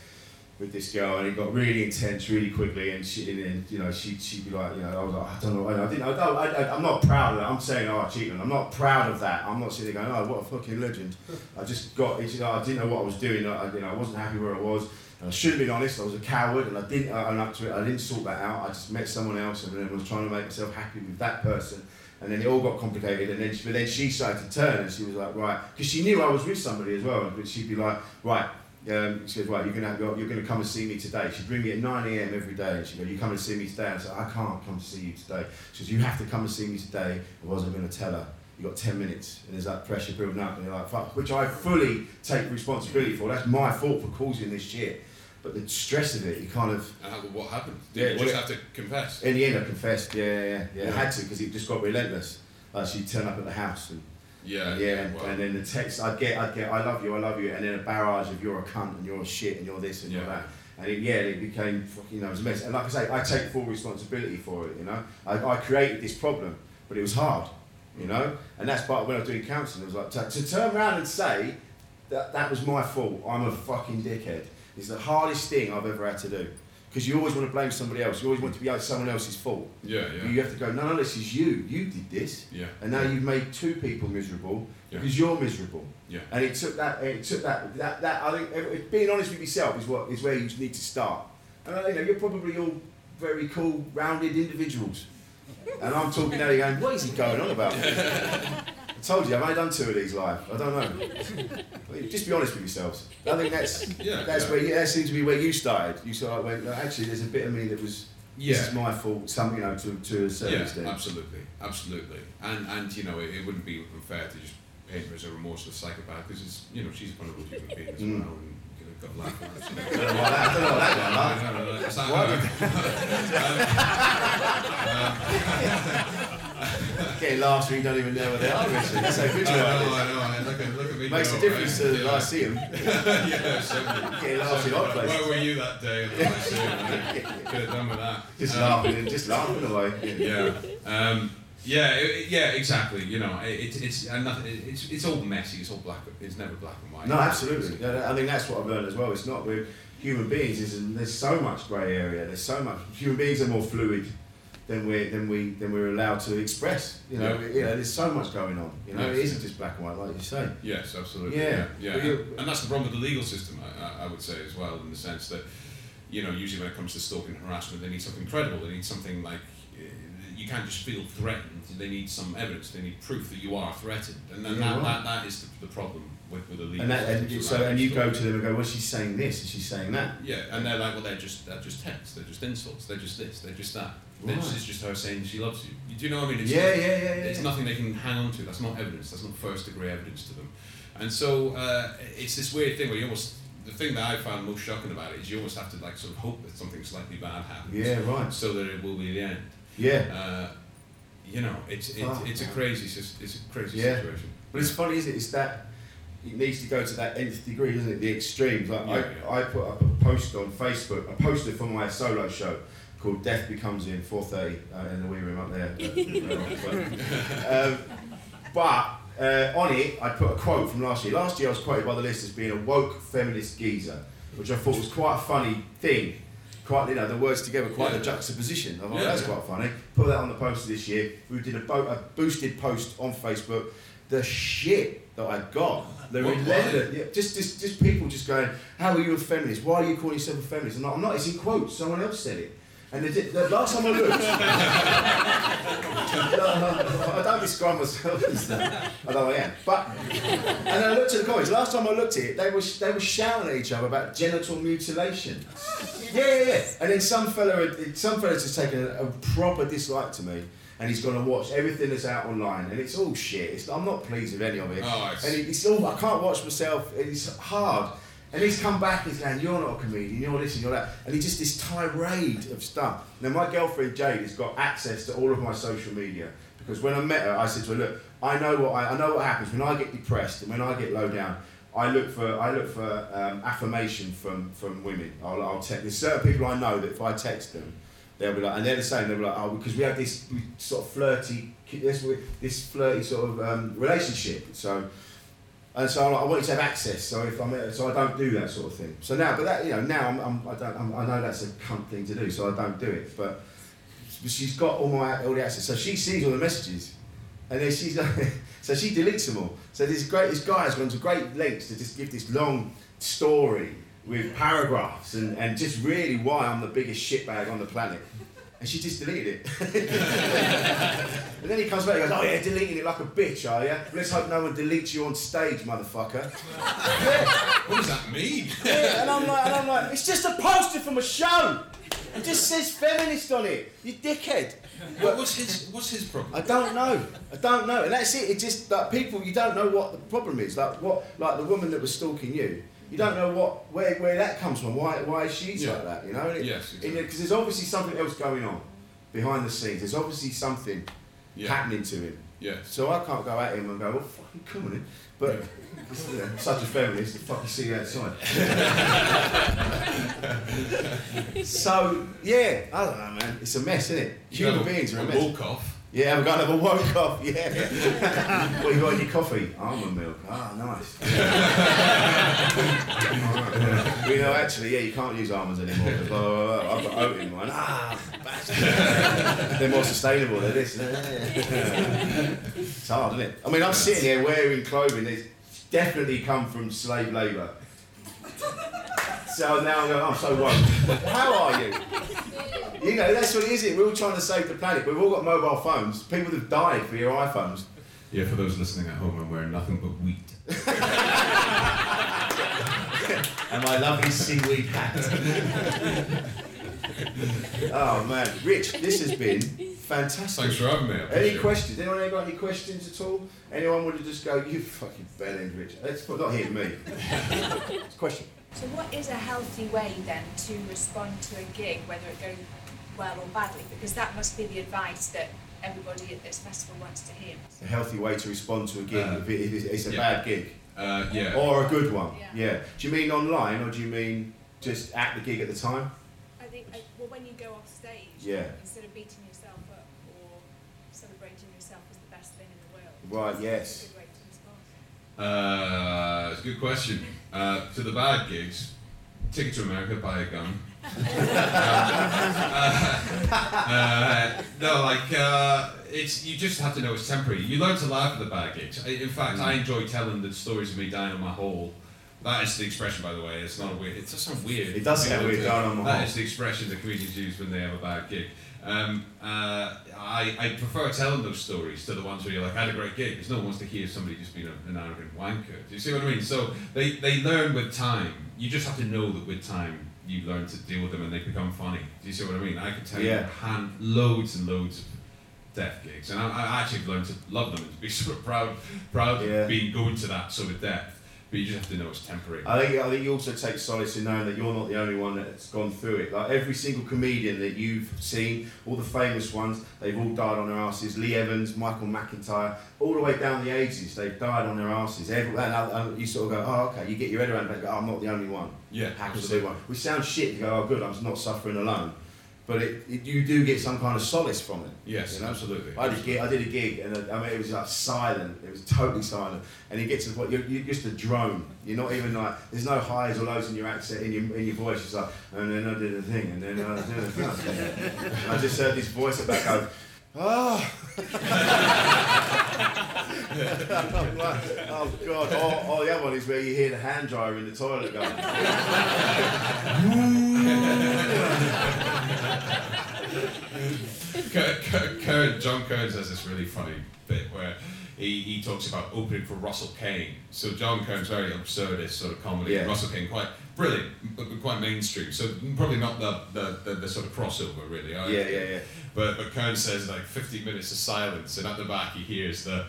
with this girl, and it got really intense really quickly. And she, and then, you know, she, she'd be like, you know, I was like, I don't know. I, I didn't. I don't. I, I, I'm not proud of that. I'm saying, oh, I cheated. I'm not proud of that. I'm not sitting there going, oh, what a fucking legend. I just got. You know, I didn't know what I was doing. I, you know, I wasn't happy where I was. I should have been honest. I was a coward, and I didn't own up to it. I didn't sort that out. I just met someone else, and then was trying to make myself happy with that person. And then it all got complicated, and then she, but then she started to turn, and she was like, right, because she knew I was with somebody as well, but she'd be like, right, um, she goes, right, you're gonna you're gonna come and see me today. She'd bring me at 9 a.m. every day, and she go, you come and see me today. I said, I can't come to see you today. She goes, you have to come and see me today. I wasn't gonna tell her. You got 10 minutes, and there's that pressure building up, and you're like, fuck, which I fully take responsibility for. That's my fault for causing this shit. But the stress of it, you kind of And how, what happened? Yeah, Did you just it- have to confess? in the end, I confessed. Yeah, yeah, yeah. yeah. Yeah. I had to because it just got relentless. Like she'd turn up at the house and Yeah, yeah, and, well, and then the text I'd get, I'd get, I love you, I love you, and then a barrage of you're a cunt and you're a shit and you're this and you're that. And it, yeah, it became, fucking, you know, it was a mess. And like I say, I take full responsibility for it. You know, I, I created this problem, but it was hard. You know, and that's part of when I was doing counselling. It was like to, to turn around and say that that was my fault. I'm a fucking dickhead. It's the hardest thing I've ever had to do. Because you always want to blame somebody else. You always want to be someone else's fault. yeah, But yeah, You have to go, no, no, this is you. You did this. yeah, And now you've made two people miserable Yeah. because you're miserable. yeah. And it took that. It took that. That. That. I think being honest with yourself is what is where you need to start. And you know, you're probably all very cool, rounded individuals. And I'm talking now, going, what is he going on about? I told you, I've only done two of these live. I don't know. Just be honest with yourselves. I think that's Yeah, that's yeah. where you, that seems to be where you started. You sort of went, no, actually, there's a bit of me that was. Yeah. This is my fault. Some, you know, to, to a certain Yeah, extent. absolutely, absolutely. And and you know, it, it wouldn't be unfair to just paint her as a remorseless psychopath because it's you know she's a vulnerable human being as Mm. well, and you know, got a laugh at that. I don't know why that, I don't know why that got laughed. No, no, no, it's not What? her. Um, um, Getting laughs when you don't even know what they are, how good I know. I know. I look at, look at me. Makes a difference to yeah. See him. yeah, certainly. Getting laughs in odd places. Where were you that day? at the Lyceum? Could have done with that. Just Um, laughing just laughing away. yeah, um, yeah, it- it- yeah, exactly. You know, it, it's it's and nothing. it- It's it's all messy. It's all black. It's never black and white. No, absolutely. Yeah, I mean, that's what I've learned as well. It's not with human beings. Is there's so much grey area. There's so much. Human beings are more fluid than we than we than we're allowed to express. You know, Yeah. you know, there's so much going on. You know, Yeah. it isn't just black and white, like you say. Yes, absolutely. Yeah. Yeah, yeah. And, that's the problem with the legal system, I, I- would say as well, in the sense that, you know, usually when it comes to stalking and harassment, they need something credible. They need something like uh, you can't just feel threatened. They need some evidence. They need proof that you are threatened, and then that, right. that, that is the, the problem with, with the legal And that, and system. so and you go to them and go, well, she's saying this, and she's saying that. Yeah, and they're like, well, they're just they're just texts, they're just insults, they're just this, they're just that. This is just her saying she loves you. Do you know what I mean? It's Yeah, not- yeah, yeah, yeah, It's nothing they can hang on to. That's not evidence. That's not first degree evidence to them. And so uh, it's this weird thing where you almost the thing that I found most shocking about it is you almost have to like sort of hope that something slightly bad happens. Yeah, right. So that it will be the end. Yeah. Uh, you know, it's it's, Fuck, it's a crazy it's a crazy Yeah. situation. But it's funny, isn't it? It's that it needs to go to that nth degree, doesn't it? The extremes. Like Yeah, I, yeah. I put up a post on Facebook, a poster for my solo show called "Death Becomes In" 4:30 uh, in the wee room up there. um, but uh, on it, I put a quote from last year. Last year, I was quoted by the list as being a woke feminist geezer, which I thought was quite a funny thing. Quite, you know, the words together, quite Yeah. the juxtaposition. I thought Yeah, that's yeah. quite funny. Put that on the poster this year. We did a, bo- a boosted post on Facebook. The shit that I got, the What- relentless, yeah, just, just, just people just going, "How are you a feminist? Why are you calling yourself a feminist?" I'm not. I'm not. It's in quotes. Someone else said it. And the, the last time I looked, I don't describe myself as that. Although I am. But and I looked at the comments. Last time I looked at it, they were they were shouting at each other about genital mutilation. Yeah, yeah, yeah. And then some fella, had- some fella's just taken a, a proper dislike to me, and he's gonna watch everything that's out online, and it's all shit. It's, I'm not pleased with any of it. Oh, and it- it's all I can't watch myself. It's hard. And he's come back, and he's going, You're not a comedian, you're this and you're that. And he's just this tirade of stuff. Now, my girlfriend Jade has got access to all of my social media because when I met her, I said to her, Look, I know what, I, I know what happens when I get depressed and when I get low down. I look for I look for um, affirmation from, from women. I'll, I'll text. There's certain people I know that if I text them, they'll be like, and they're the same. They'll be like, oh, because we have this sort of flirty, this this flirty sort of um, relationship. So and so I want you to have access. So if I'm, so I don't do that sort of thing. So now, but that you know, now I'm, I'm I don't, I'm, I know that's a cunt thing to do, so I don't do it. But, but she's got all my all the access, so she sees all the messages, and then she's like, so she deletes them all. So this great, this guy has gone to great lengths to just give this long story with paragraphs and, and just really why I'm the biggest shitbag on the planet. And she just deleted it. and then he comes back and goes, Oh, yeah, deleting it like a bitch, are you? Let's hope no one deletes you on stage, motherfucker. What does that mean? Yeah, and I'm like, and I'm like, it's just a poster from a show. It just says feminist on it. You dickhead. what, what's his What's his problem? I don't know. I don't know. And that's it. It just like people. You don't know what the problem is. Like what? Like the woman that was stalking you. You don't know what where, where that comes from. Why why she's Yeah. like that? You know. And it- Yes, Because exactly. there's obviously something else going on behind the scenes. There's obviously something Yeah. happening to him. Yeah. So I can't go at him and go, well, fucking come on in. But you know, such a feminist, the fuck you see outside. so yeah, I don't know, man. It's a mess, isn't it? Human a- beings are a a mess. walk off. Yeah, I'm going to have a woke off. Yeah. what you got in your coffee? Almond milk. Ah, nice. we know actually, yeah, you can't use almonds anymore. Blah, blah, blah. I've got oat in mine. Ah. They're more sustainable than this. it's hard, isn't it? I mean, I'm sitting here wearing clothing that's definitely come from slave labour. So now I'm going, I'm so woke. How are you? You know, that's what it is. It. We're all trying to save the planet. We've all got mobile phones. People have died for your iPhones. Yeah, for those listening at home, I'm wearing nothing but wheat. And my lovely seaweed hat. oh man, Rich, this has been fantastic. Thanks for having me. Any questions? Anyone got any questions at all? Anyone would have just go, you fucking bellend, Rich. That's not hitting me. Question. So what is a healthy way then to respond to a gig, whether it goes well or badly? Because that must be the advice that everybody at this festival wants to hear. A healthy way to respond to a gig uh, it's a yeah. bad gig. Uh, yeah. Or a good one. Yeah. Yeah. Do you mean online or do you mean just at the gig at the time? I think, I, well, when you go off stage, Yeah. instead of beating yourself up or celebrating yourself as the best thing in the world, Right, yes. a good way to respond. Uh, it's a good question. Uh, to the bad gigs, ticket to America, buy a gun. Uh, no, like uh, it's you just have to know it's temporary. You learn to laugh at the bad gigs. I, in fact, I enjoy telling the stories of me dying on my hole. That is the expression, by the way. It's not a weird. It does sound weird. It does sound weird, dying on my That hole. is the expression that comedians use when they have a bad gig. Um, uh, I, I prefer telling those stories to the ones where you're like, I had a great gig, because no one wants to hear somebody just being a, an arrogant wanker. Do you see what I mean? So they, they learn with time. You just have to know that with time you learn to deal with them and they become funny. Do you see what I mean? I can tell Yeah. you hand loads and loads of death gigs, and I, I actually learned to love them and to be sort of proud, proud Yeah. of being going to that sort of depth. But you just have to know it's temporary. I think I think you also take solace in knowing that you're not the only one that's gone through it. Like every single comedian that you've seen, all the famous ones, they've all died on their asses. Lee Evans, Michael McIntyre, all the way down the ages, they've died on their asses. And, and you sort of go, oh okay, you get your head around it. go, oh, I'm not the only one. yeah, be one. Which sounds shit. You go, oh good, I'm not suffering alone. But it, it, you do get some kind of solace from it. Yes, you know? absolutely. I did, a gig, I did a gig, and uh, I mean, it was like silent. It was totally silent, and you get to the point you're, you're just a drone. You're not even like there's no highs or lows in your accent, in your in your voice. It's like, and then I did a thing, and then I did a thing. I just heard this voice at back go, oh. I'm like, oh god! Oh, oh, the other one is where you hear the hand dryer in the toilet going. Kurt, John Kearns has this really funny bit where he, he talks about opening for Russell Kane. So John Kearns, very absurdist sort of comedy. Yeah. Russell Kane, quite brilliant, but quite mainstream. So probably not the, the, the, the sort of crossover really. I- Yeah, yeah, yeah. But, but Kearns says like 15 minutes of silence and at the back he hears the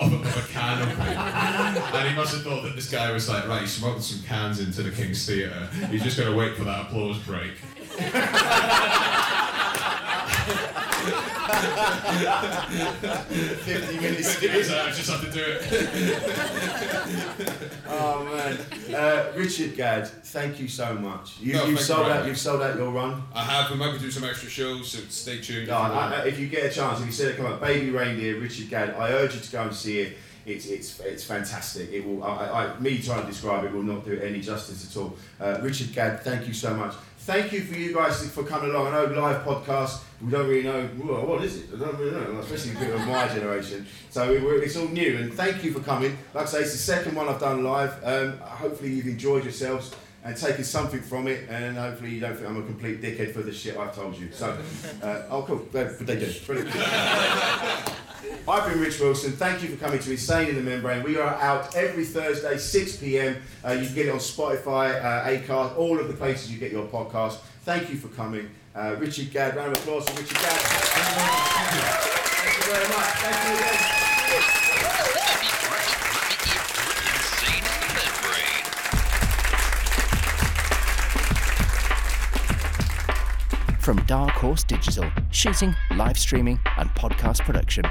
of a, of a can opening. and he must have thought that this guy was like, right, he's smuggled some cans into the King's Theatre. He's just going to wait for that applause break. Fifty out, I just have to do it. Oh man, uh, Richard Gadd, thank you so much. You, no, you sold very out. You've sold out your run. I have. We might be doing some extra shows, so stay tuned. No, I, I, if you get a chance, if you see it come up, Baby Reindeer, Richard Gadd, I urge you to go and see it. It's it's it's fantastic. It will. I, I, me trying to describe it will not do it any justice at all. Uh, Richard Gadd, thank you so much. Thank you for you guys for coming along. I know live podcast. We don't really know well, what is it. I don't really know, especially people of my generation. So it's all new. And thank you for coming. Like I say, it's the second one I've done live. Um, hopefully you've enjoyed yourselves and taken something from it. And hopefully you don't think I'm a complete dickhead for the shit I've told you. So, uh, oh cool. But they do. Brilliant. I've been Rich Wilson. Thank you for coming to Insane in the Membrane. We are out every Thursday, 6 p.m. Uh, you can get it on Spotify, uh, Acast, all of the places you get your podcast. Thank you for coming. Uh, Richard Gadd, round of applause for Richard Gadd. Thank you very much. Thank you again. From Dark Horse Digital, shooting, live streaming, and podcast production.